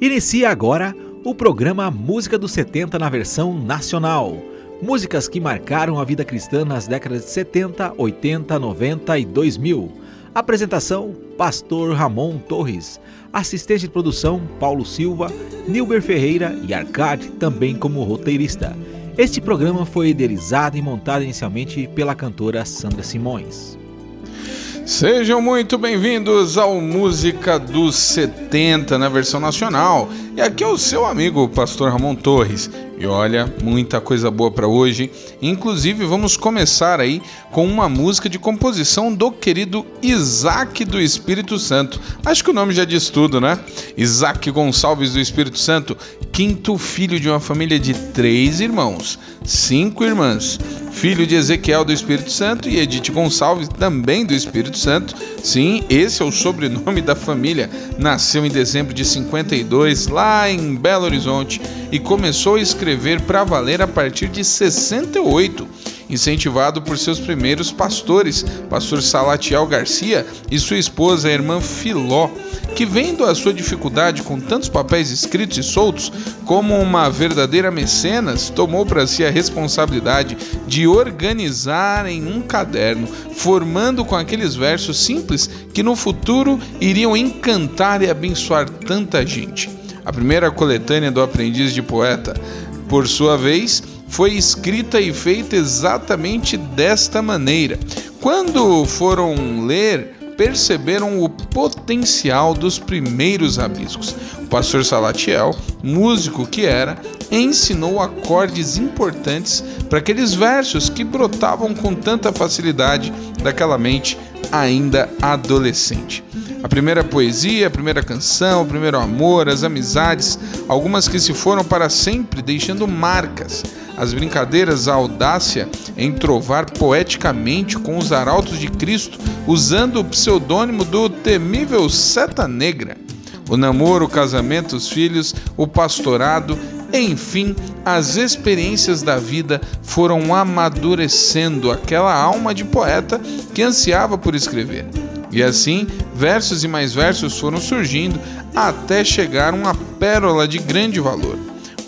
Inicia agora o programa Música dos 70 na versão nacional. Músicas que marcaram a vida cristã nas décadas de 70, 80, 90 e 2000. Apresentação: Pastor Ramon Torres. Assistente de produção: Paulo Silva, Nilber Ferreira e Arcade, também como roteirista. Este programa foi idealizado e montado inicialmente pela cantora Sandra Simões. Sejam muito bem-vindos ao Música dos 70 na versão nacional. E aqui é o seu amigo, Pastor Ramon Torres. E olha, muita coisa boa para hoje. Inclusive, vamos começar aí com uma música de composição do querido Isaac do Espírito Santo. Acho que o nome já diz tudo, né? Isaac Gonçalves do Espírito Santo, quinto filho de uma família de três irmãos, cinco irmãs, filho de Ezequiel do Espírito Santo e Edith Gonçalves, também do Espírito Santo. Sim, esse é o sobrenome da família. Nasceu em dezembro de 52, lá em Belo Horizonte, e começou a escrever para valer a partir de 68, incentivado por seus primeiros pastores, pastor Salatiel Garcia e sua esposa, a irmã Filó, que vendo a sua dificuldade com tantos papéis escritos e soltos, como uma verdadeira mecenas, tomou para si a responsabilidade de organizar em um caderno, formando com aqueles versos simples que no futuro iriam encantar e abençoar tanta gente. A primeira coletânea do Aprendiz de Poeta por sua vez, foi escrita e feita exatamente desta maneira. Quando foram ler, perceberam o potencial dos primeiros rabiscos. O pastor Salatiel, músico que era, ensinou acordes importantes para aqueles versos que brotavam com tanta facilidade daquela mente ainda adolescente. A primeira poesia, a primeira canção, o primeiro amor, as amizades, algumas que se foram para sempre, deixando marcas. As brincadeiras, a audácia em trovar poeticamente com os arautos de Cristo, usando o pseudônimo do temível Seta Negra. O namoro, o casamento, os filhos, o pastorado, enfim, as experiências da vida foram amadurecendo aquela alma de poeta que ansiava por escrever. E assim, versos e mais versos foram surgindo até chegar uma pérola de grande valor.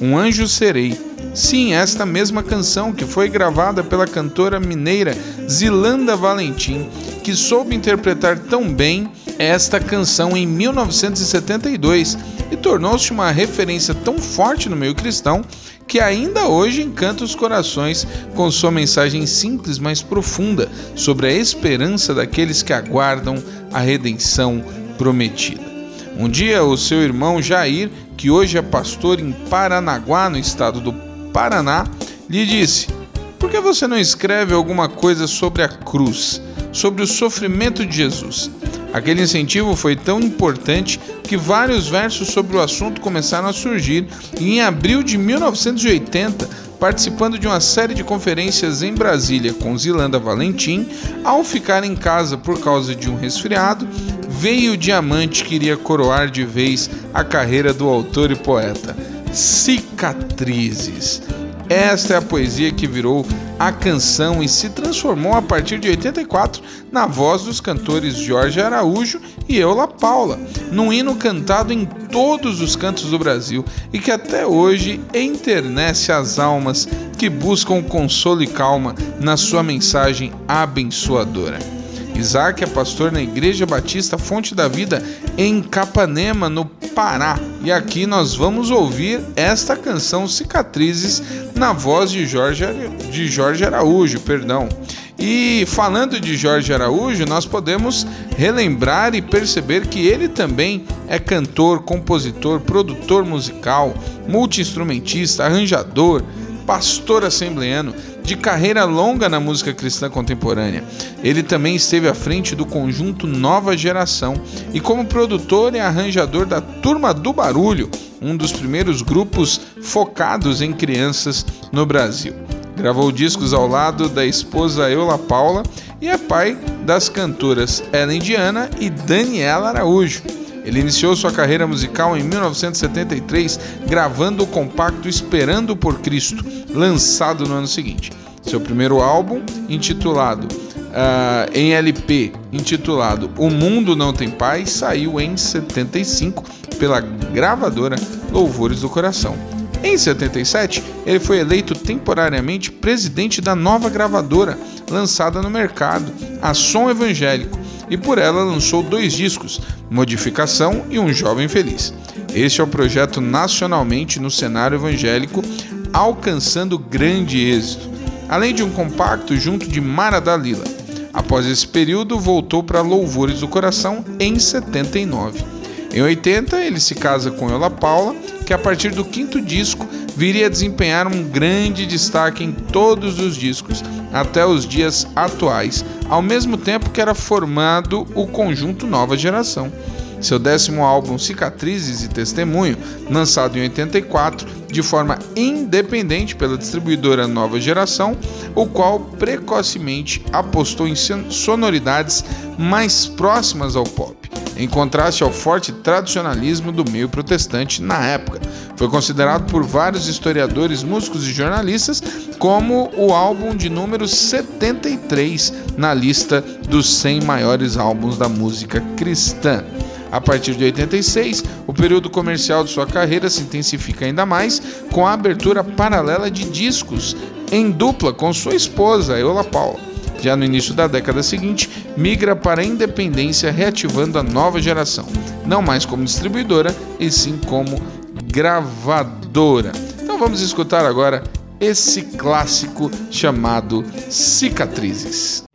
Um anjo serei. Sim, esta mesma canção que foi gravada pela cantora mineira Zilanda Valentim, que soube interpretar tão bem esta canção em 1972 e tornou-se uma referência tão forte no meio cristão que ainda hoje encanta os corações com sua mensagem simples, mas profunda sobre a esperança daqueles que aguardam a redenção prometida. Um dia, o seu irmão Jair, que hoje é pastor em Paranaguá, no estado do Paraná, lhe disse: Por que você não escreve alguma coisa sobre a cruz, sobre o sofrimento de Jesus? Aquele incentivo foi tão importante que vários versos sobre o assunto começaram a surgir e em abril de 1980, participando de uma série de conferências em Brasília com Zilanda Valentim, ao ficar em casa por causa de um resfriado, veio o diamante que iria coroar de vez a carreira do autor e poeta. Cicatrizes. Esta é a poesia que virou a canção e se transformou a partir de 84 na voz dos cantores Jorge Araújo e Eula Paula, num hino cantado em todos os cantos do Brasil e que até hoje enternece as almas que buscam consolo e calma na sua mensagem abençoadora. Isaac é pastor na Igreja Batista Fonte da Vida em Capanema, no Pará. E aqui nós vamos ouvir esta canção Cicatrizes na voz de Jorge, de Jorge Araújo, perdão. E falando de Jorge Araújo, nós podemos relembrar e perceber que ele também é cantor, compositor, produtor musical, multiinstrumentista, arranjador, pastor assembleano de carreira longa na música cristã contemporânea. Ele também esteve à frente do conjunto Nova Geração e como produtor e arranjador da Turma do Barulho, um dos primeiros grupos focados em crianças no Brasil. Gravou discos ao lado da esposa Eula Paula e é pai das cantoras Ellen Diana e Daniela Araújo. Ele iniciou sua carreira musical em 1973, gravando o compacto Esperando por Cristo, lançado no ano seguinte. Seu primeiro álbum, intitulado uh, em LP intitulado O Mundo Não Tem Paz, saiu em 75 pela gravadora Louvores do Coração. Em 77, ele foi eleito temporariamente presidente da nova gravadora lançada no mercado, a Som Evangélico, e por ela lançou dois discos, Modificação e Um Jovem Feliz. Este é o projeto nacionalmente no cenário evangélico, alcançando grande êxito, além de um compacto junto de Mara Dalila. Após esse período, voltou para Louvores do Coração em 79. Em 80, ele se casa com Ela Paula, que a partir do quinto disco viria a desempenhar um grande destaque em todos os discos, até os dias atuais, ao mesmo tempo que era formado o conjunto Nova Geração. Seu décimo álbum Cicatrizes e Testemunho, lançado em 84 de forma independente pela distribuidora Nova Geração, o qual precocemente apostou em sonoridades mais próximas ao pop em contraste ao forte tradicionalismo do meio protestante na época. Foi considerado por vários historiadores, músicos e jornalistas como o álbum de número 73 na lista dos 100 maiores álbuns da música cristã. A partir de 86, o período comercial de sua carreira se intensifica ainda mais com a abertura paralela de discos em dupla com sua esposa, Eula Paula. Já no início da década seguinte, migra para a independência, reativando a nova geração, não mais como distribuidora, e sim como gravadora. Então vamos escutar agora esse clássico chamado Cicatrizes.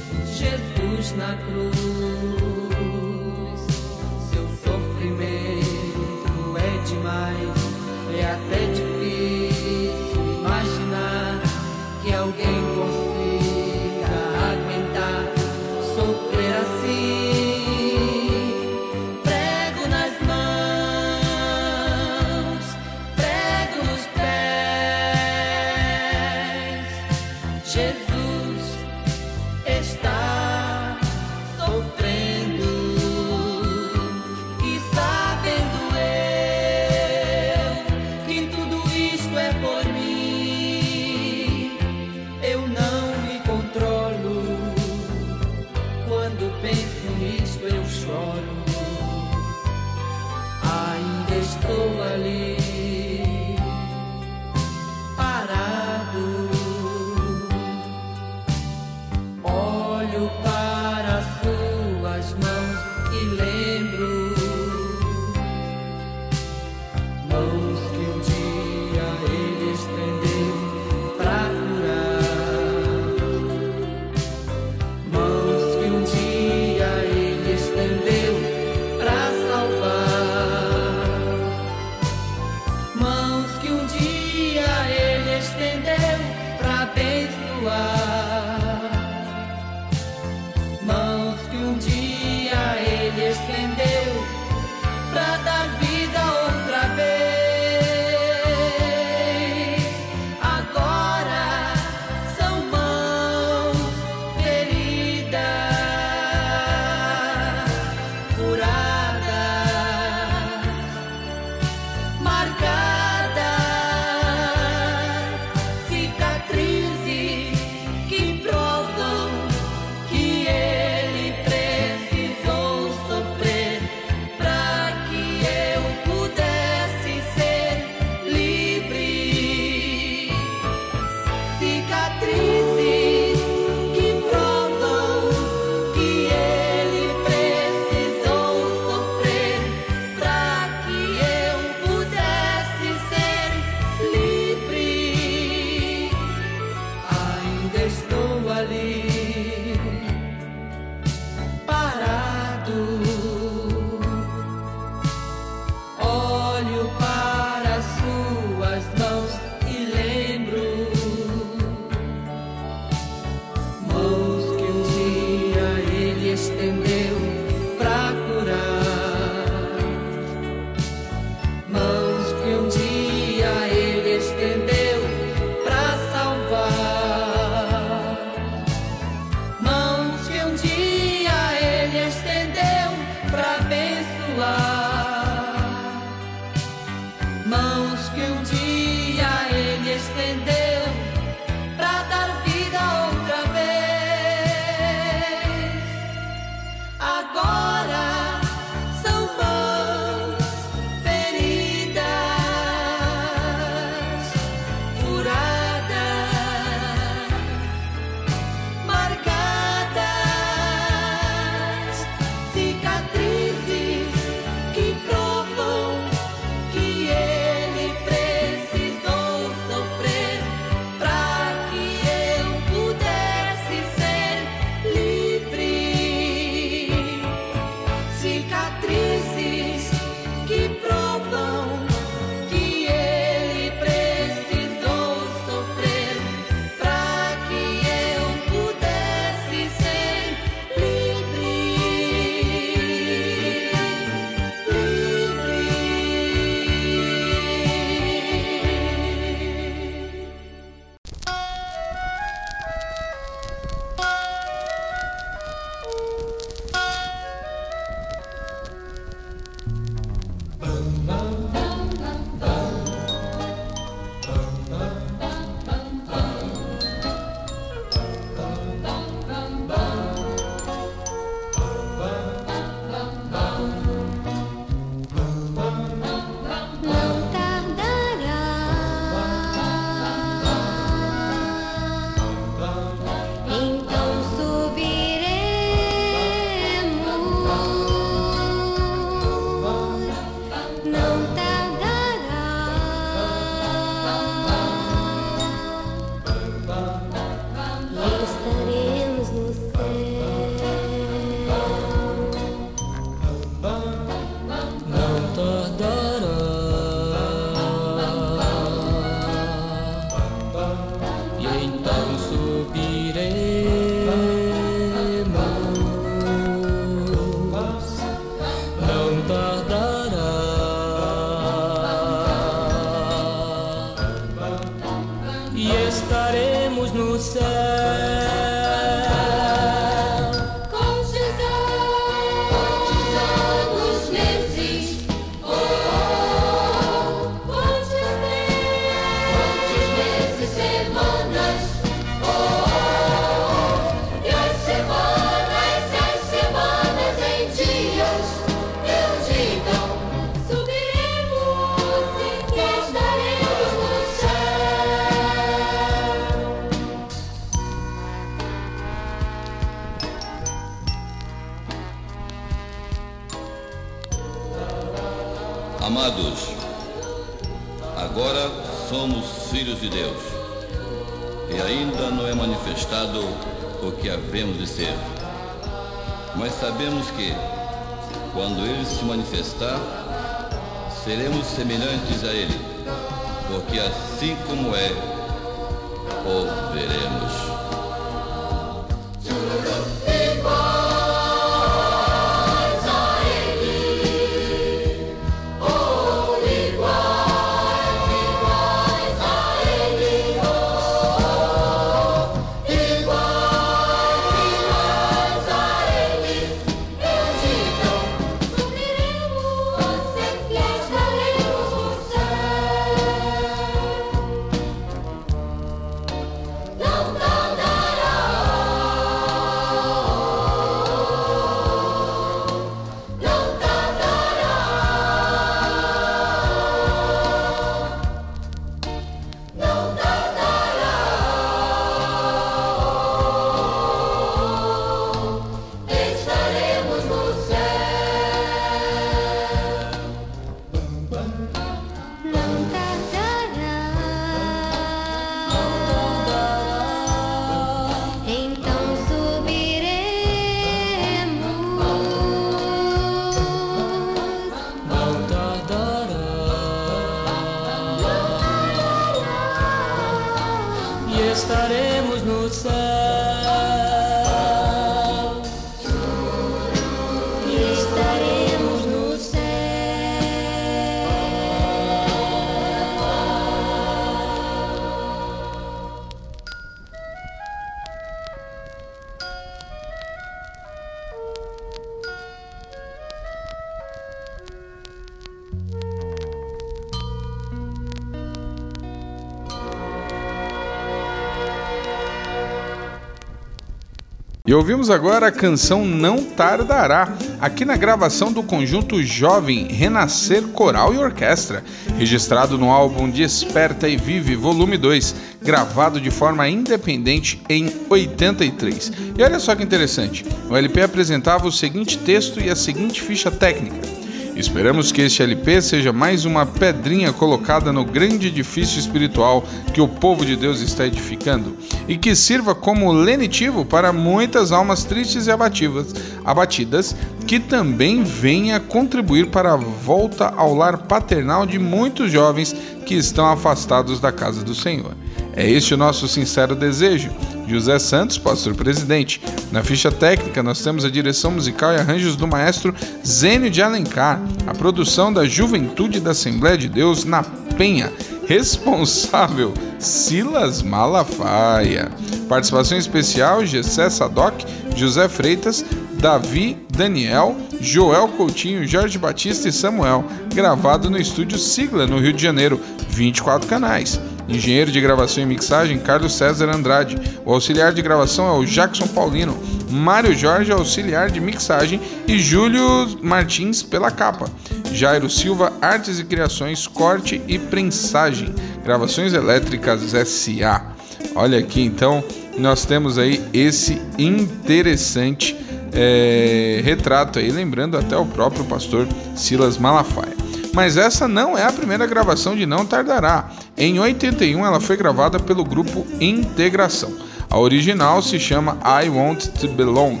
E ouvimos agora a canção Não Tardará, aqui na gravação do conjunto jovem Renascer Coral e Orquestra, registrado no álbum Desperta e Vive, volume 2, gravado de forma independente em 83. E olha só que interessante, o LP apresentava o seguinte texto e a seguinte ficha técnica. Esperamos que este LP seja mais uma pedrinha colocada no grande edifício espiritual que o povo de Deus está edificando e que sirva como lenitivo para muitas almas tristes e abatidas, abatidas que também venha contribuir para a volta ao lar paternal de muitos jovens que estão afastados da casa do Senhor. É este o nosso sincero desejo. José Santos, pastor presidente. Na ficha técnica, nós temos a direção musical e arranjos do maestro Zênio de Alencar, a produção da Juventude da Assembleia de Deus na Penha, responsável Silas Malafaia. Participação especial Gessé Sadoc, José Freitas, Davi, Daniel, Joel Coutinho, Jorge Batista e Samuel, gravado no estúdio Sigla, no Rio de Janeiro, 24 canais. Engenheiro de gravação e mixagem, Carlos César Andrade. O auxiliar de gravação é o Jackson Paulino. Mário Jorge, auxiliar de mixagem. E Júlio Martins pela capa. Jairo Silva, artes e criações, corte e prensagem. Gravações Elétricas SA. Olha aqui então, nós temos aí esse interessante é, retrato aí, lembrando até o próprio pastor Silas Malafaia. Mas essa não é a primeira gravação de Não Tardará. Em 81 ela foi gravada pelo grupo Integração. A original se chama I Want to Belong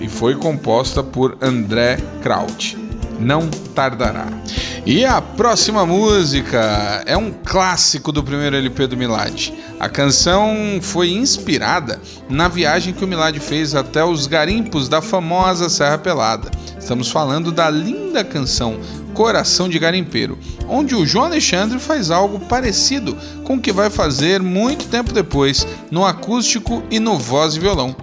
e foi composta por André Kraut. Não tardará. E a próxima música é um clássico do primeiro LP do Milad. A canção foi inspirada na viagem que o Milad fez até os garimpos da famosa Serra Pelada. Estamos falando da linda canção Coração de Garimpeiro, onde o João Alexandre faz algo parecido com o que vai fazer muito tempo depois no acústico e no voz e violão.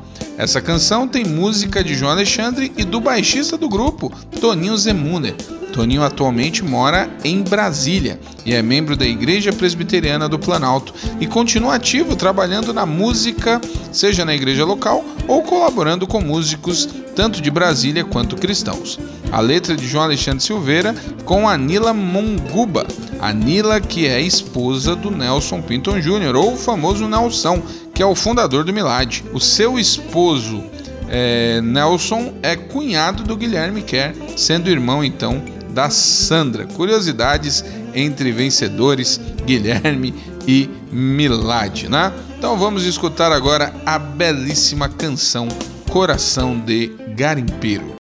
Essa canção tem música de João Alexandre e do baixista do grupo, Toninho Zemuner. Toninho atualmente mora em Brasília e é membro da Igreja Presbiteriana do Planalto e continua ativo trabalhando na música, seja na igreja local ou colaborando com músicos tanto de Brasília quanto cristãos. A letra de João Alexandre Silveira com Anila Monguba, Anila que é esposa do Nelson Pinton Jr., ou o famoso Nelson, que é o fundador do Milad. O seu esposo é, Nelson é cunhado do Guilherme Kerr, sendo irmão então da Sandra. Curiosidades entre vencedores Guilherme e Milad, né? Então vamos escutar agora a belíssima canção Coração de Garimpeiro.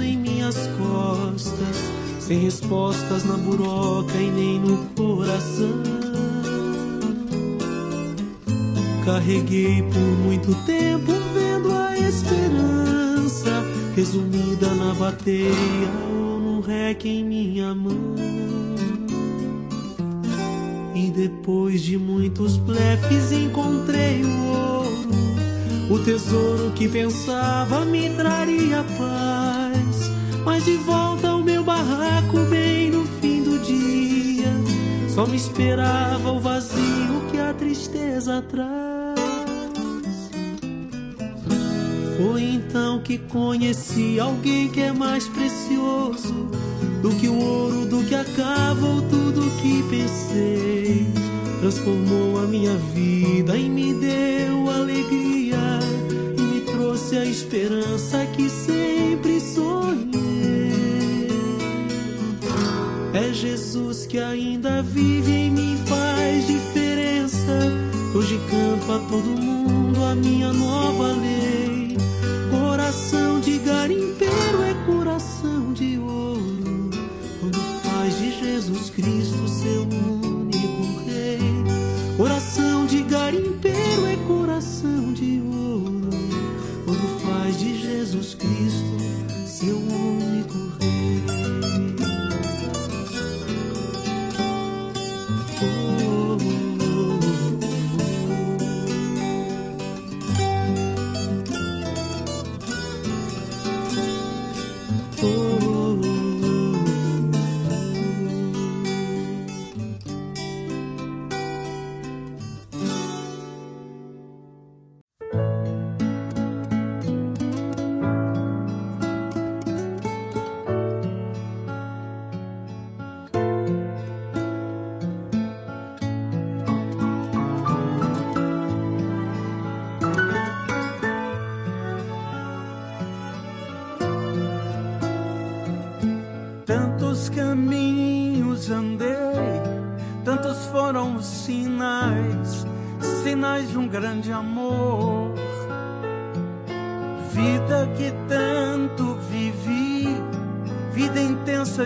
Em minhas costas sem respostas na buroca e nem no coração carreguei por muito tempo vendo a esperança resumida na bateria ou no rec em minha mão. E depois de muitos blefes encontrei o ouro, o tesouro que pensava me traria paz. Mas de volta ao meu barraco, bem no fim do dia, só me esperava o vazio que a tristeza traz. Foi então que conheci alguém que é mais precioso do que o ouro, do que a cava ou tudo que pensei. Transformou a minha vida e me deu alegria e me trouxe a esperança que sempre sonhei. É Jesus que ainda vive em mim, faz diferença. Hoje canto a todo mundo a minha nova lei. Coração de garimpeiro é coração de ouro. Quando faz de Jesus Cristo seu único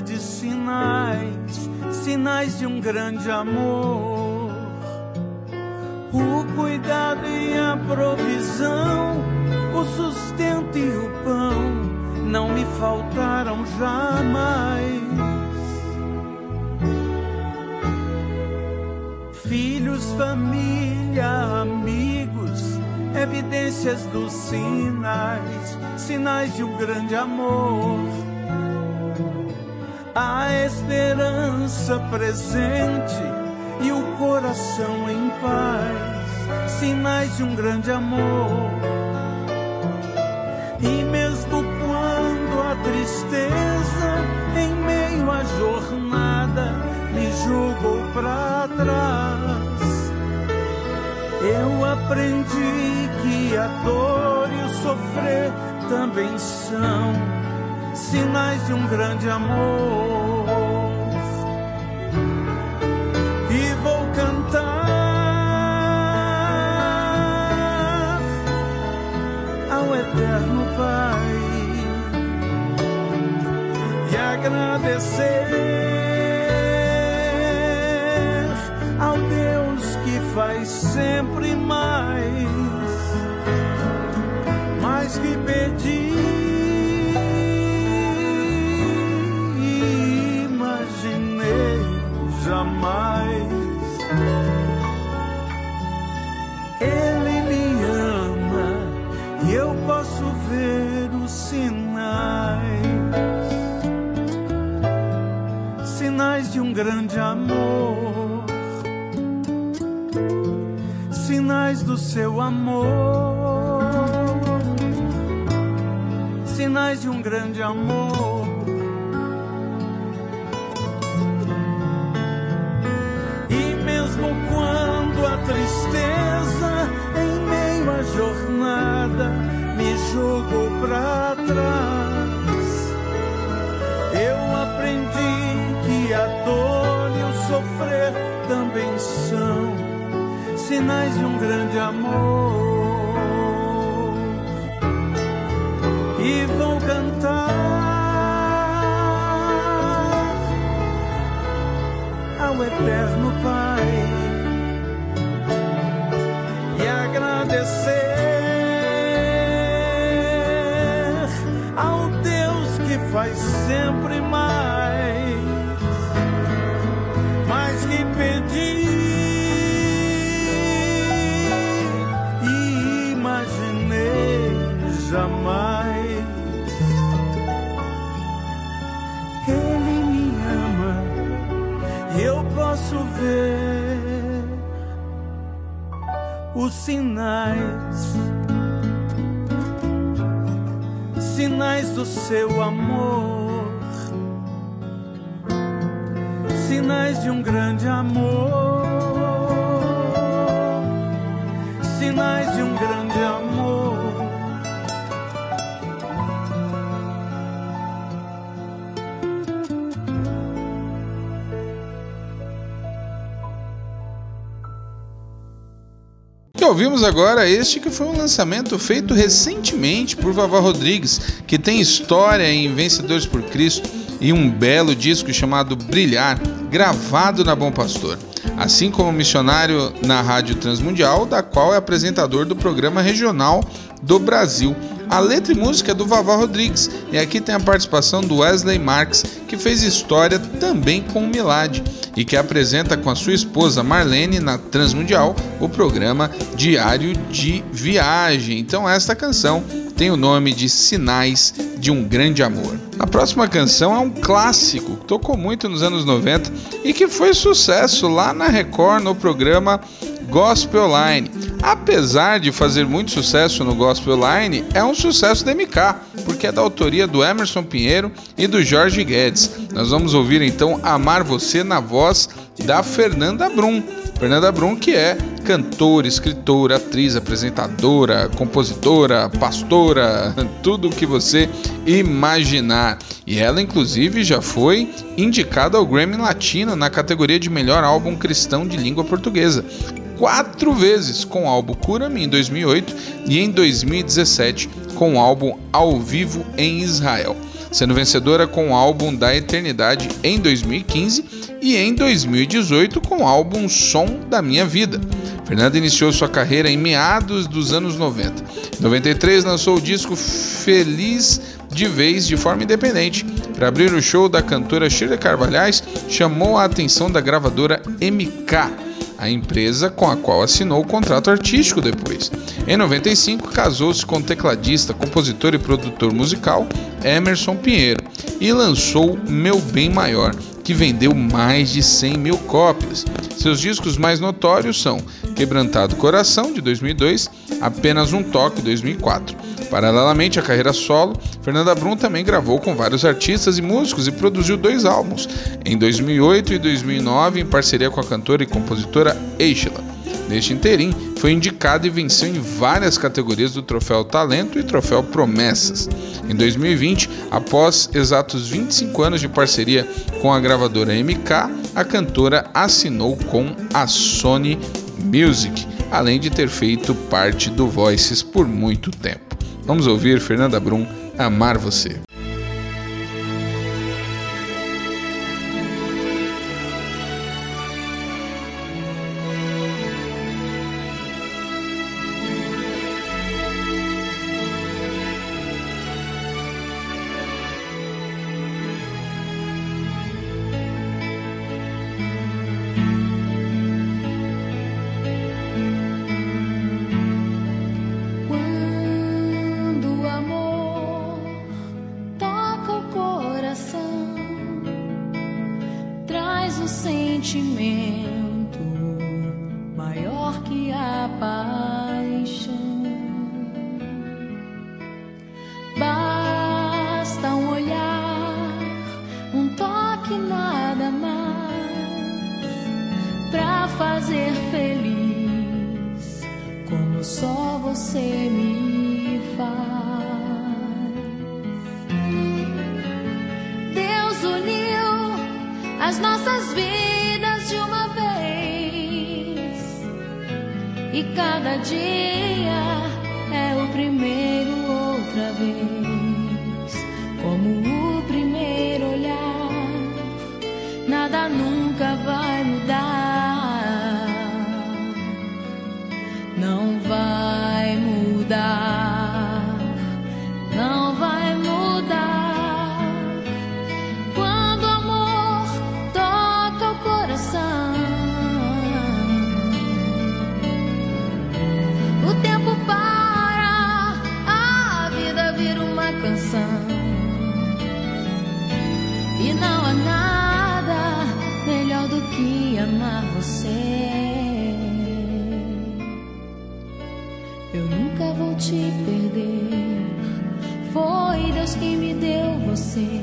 de sinais, sinais de um grande amor. O cuidado e a provisão, o sustento e o pão não me faltaram jamais. Filhos, família, amigos, evidências dos sinais, sinais de um grande amor. A esperança presente e o coração em paz, sinais de um grande amor. E mesmo quando a tristeza em meio à jornada me jogou para trás, eu aprendi que a dor e o sofrer também são sinais de um grande amor. E vou cantar ao Eterno Pai e agradecer. faz sempre mais, mais que pedir. Grande amor sinais do seu amor, sinais de um grande amor. E mesmo quando a tristeza em meio à jornada me jogou para trás, sinais de um grande amor. E vou cantar ao Eterno Pai e agradecer ao Deus que faz sempre sinais, sinais do seu amor, sinais de um grande amor, sinais de um grande ouvimos agora este que foi um lançamento feito recentemente por Vavá Rodrigues, que tem história em Vencedores por Cristo e um belo disco chamado Brilhar, gravado na Bom Pastor. Assim como missionário na Rádio Transmundial, da qual é apresentador do programa regional do Brasil. A letra e música é do Vavá Rodrigues e aqui tem a participação do Wesley Marks, que fez história também com o Milad e que apresenta com a sua esposa Marlene na Transmundial o programa Diário de Viagem. Então esta canção tem o nome de Sinais de um Grande Amor. A próxima canção é um clássico, que tocou muito nos anos 90 e que foi sucesso lá na Record no programa Gospel Line. Apesar de fazer muito sucesso no Gospel Line, é um sucesso da MK, porque é da autoria do Emerson Pinheiro e do Jorge Guedes. Nós vamos ouvir então Amar Você na voz da Fernanda Brum. Fernanda Brum, que é cantora, escritora, atriz, apresentadora, compositora, pastora, tudo o que você imaginar. E ela, inclusive, já foi indicada ao Grammy Latino na categoria de melhor álbum cristão de língua portuguesa quatro vezes com o álbum Cura-me em 2008 e em 2017 com o álbum Ao Vivo em Israel, sendo vencedora com o álbum Da Eternidade em 2015 e em 2018 com o álbum Som da Minha Vida. Fernanda iniciou sua carreira em meados dos anos 90. Em 93 lançou o disco Feliz de Vez de forma independente. Para abrir o show da cantora Shirley Carvalhais, chamou a atenção da gravadora MK a empresa com a qual assinou o contrato artístico depois. Em 95, casou-se com o tecladista, compositor e produtor musical Emerson Pinheiro e lançou Meu Bem Maior, que vendeu mais de 100 mil cópias. Seus discos mais notórios são Quebrantado Coração, de 2002, Apenas um Toque, de 2004. Paralelamente à carreira solo, Fernanda Brum também gravou com vários artistas e músicos e produziu dois álbuns, em 2008 e 2009, em parceria com a cantora e compositora Eichela. Neste interim, foi indicado e venceu em várias categorias do Troféu Talento e Troféu Promessas. Em 2020, após exatos 25 anos de parceria com a gravadora MK, a cantora assinou com a Sony Music, além de ter feito parte do Voices por muito tempo. Vamos ouvir Fernanda Brum Amar Você. Vai mudar, não vai.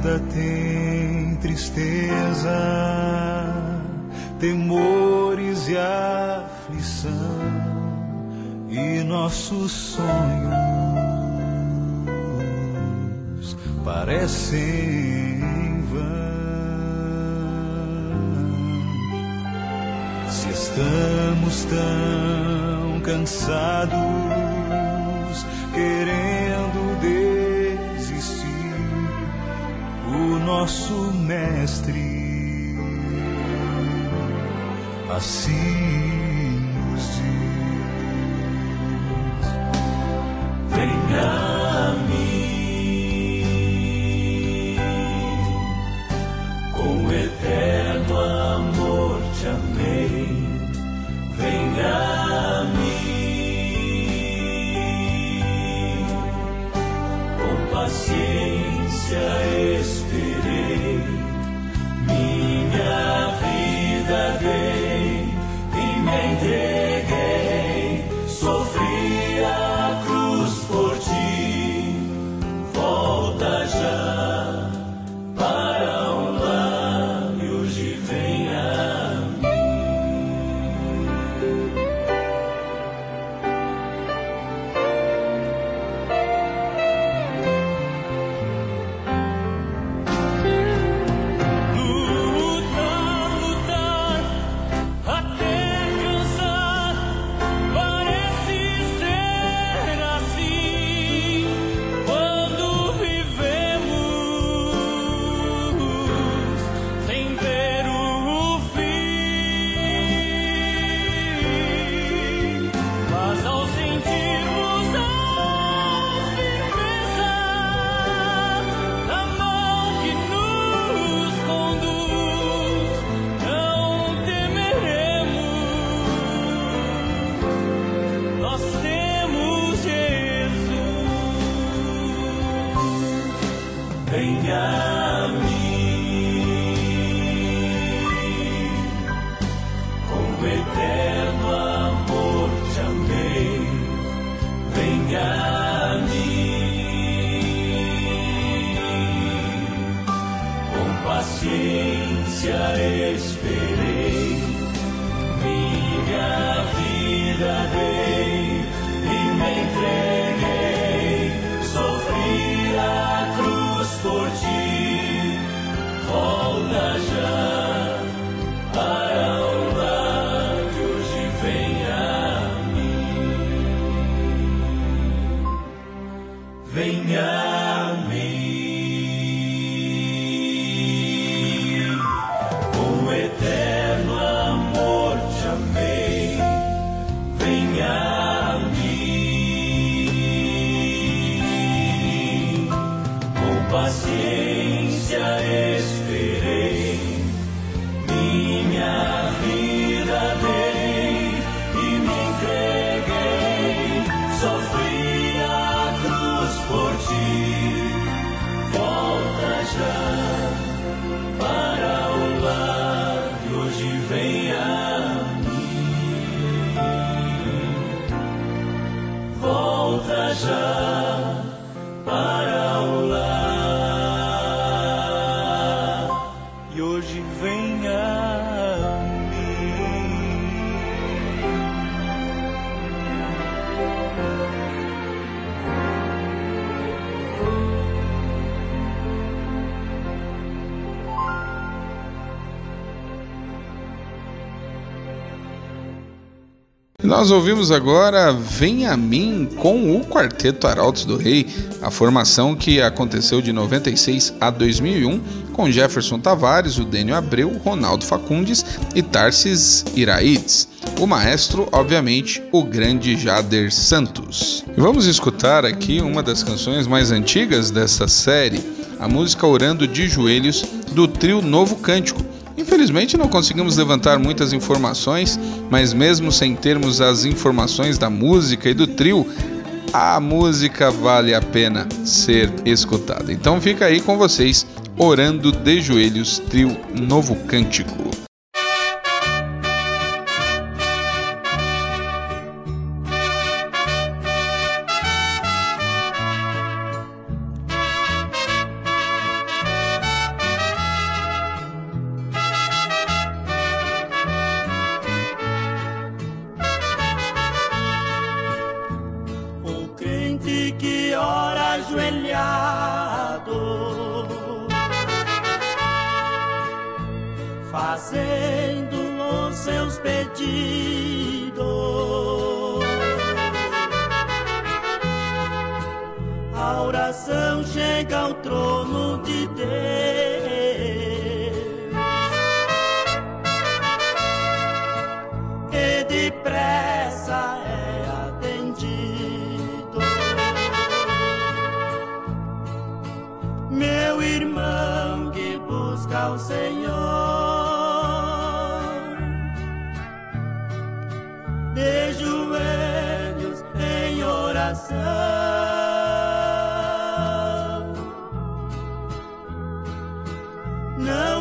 vida tem tristeza, temores e aflição, e nossos sonhos parecem em vão. Se estamos tão cansados, querendo nosso Mestre, assim nos diz: Venha. Nós ouvimos agora Vem a Mim com o Quarteto Arautos do Rei, a formação que aconteceu de 96 a 2001 com Jefferson Tavares, o Dênio Abreu, Ronaldo Facundes e Tarsis Iraides. O maestro, obviamente, o grande Jader Santos. Vamos escutar aqui uma das canções mais antigas dessa série, a música Orando de Joelhos do trio Novo Cântico Infelizmente não conseguimos levantar muitas informações, mas mesmo sem termos as informações da música e do trio, a música vale a pena ser escutada. Então fica aí com vocês, Orando de Joelhos, trio Novo Cântico. E o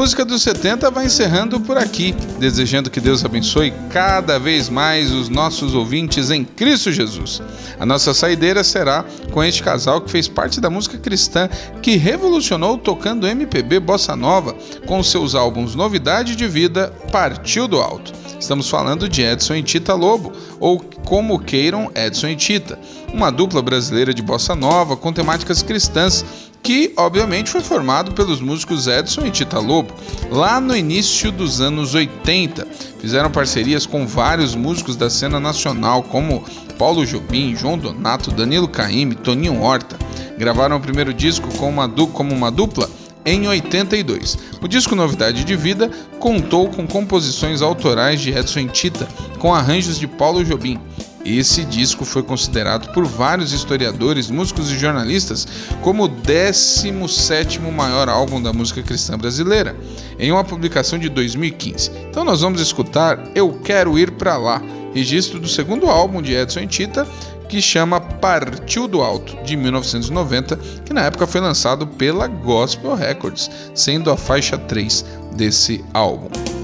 Música dos 70 vai encerrando por aqui, desejando que Deus abençoe cada vez mais os nossos ouvintes em Cristo Jesus. A nossa saideira será com este casal que fez parte da música cristã que revolucionou tocando MPB bossa nova com seus álbuns Novidade de Vida, Partiu do Alto. Estamos falando de Edson e Tita Lobo, ou como queiram Edson e Tita, uma dupla brasileira de bossa nova com temáticas cristãs que obviamente foi formado pelos músicos Edson e Tita Lobo, lá no início dos anos 80. Fizeram parcerias com vários músicos da cena nacional, como Paulo Jobim, João Donato, Danilo Caymmi, Toninho Horta. Gravaram o primeiro disco com uma como uma dupla em 82. O disco Novidade de Vida contou com composições autorais de Edson Tita, com arranjos de Paulo Jobim. Esse disco foi considerado por vários historiadores, músicos e jornalistas como o 17 maior álbum da música cristã brasileira, em uma publicação de 2015. Então nós vamos escutar Eu Quero Ir Pra Lá, registro do segundo álbum de Edson Tita, que chama Partiu do Alto, de 1990, que na época foi lançado pela Gospel Records, sendo a faixa 3 desse álbum.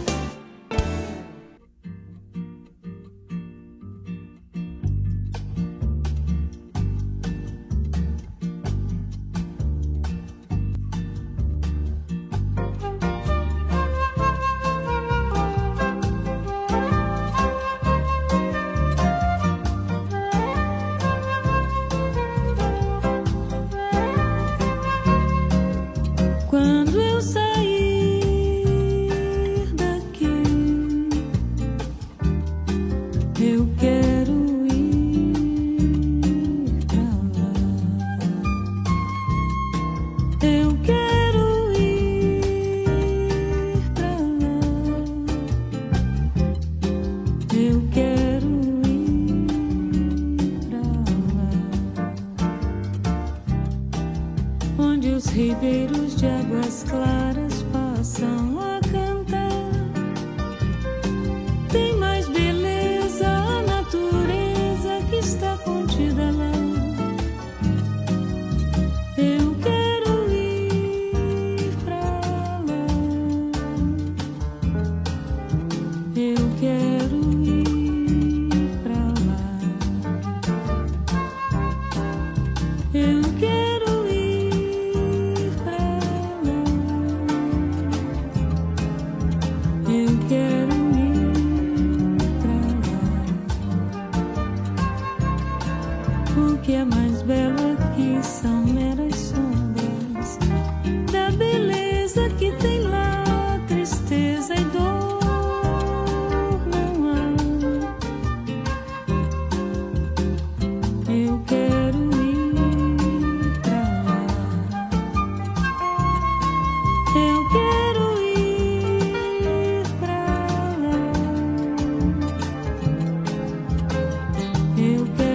Que agora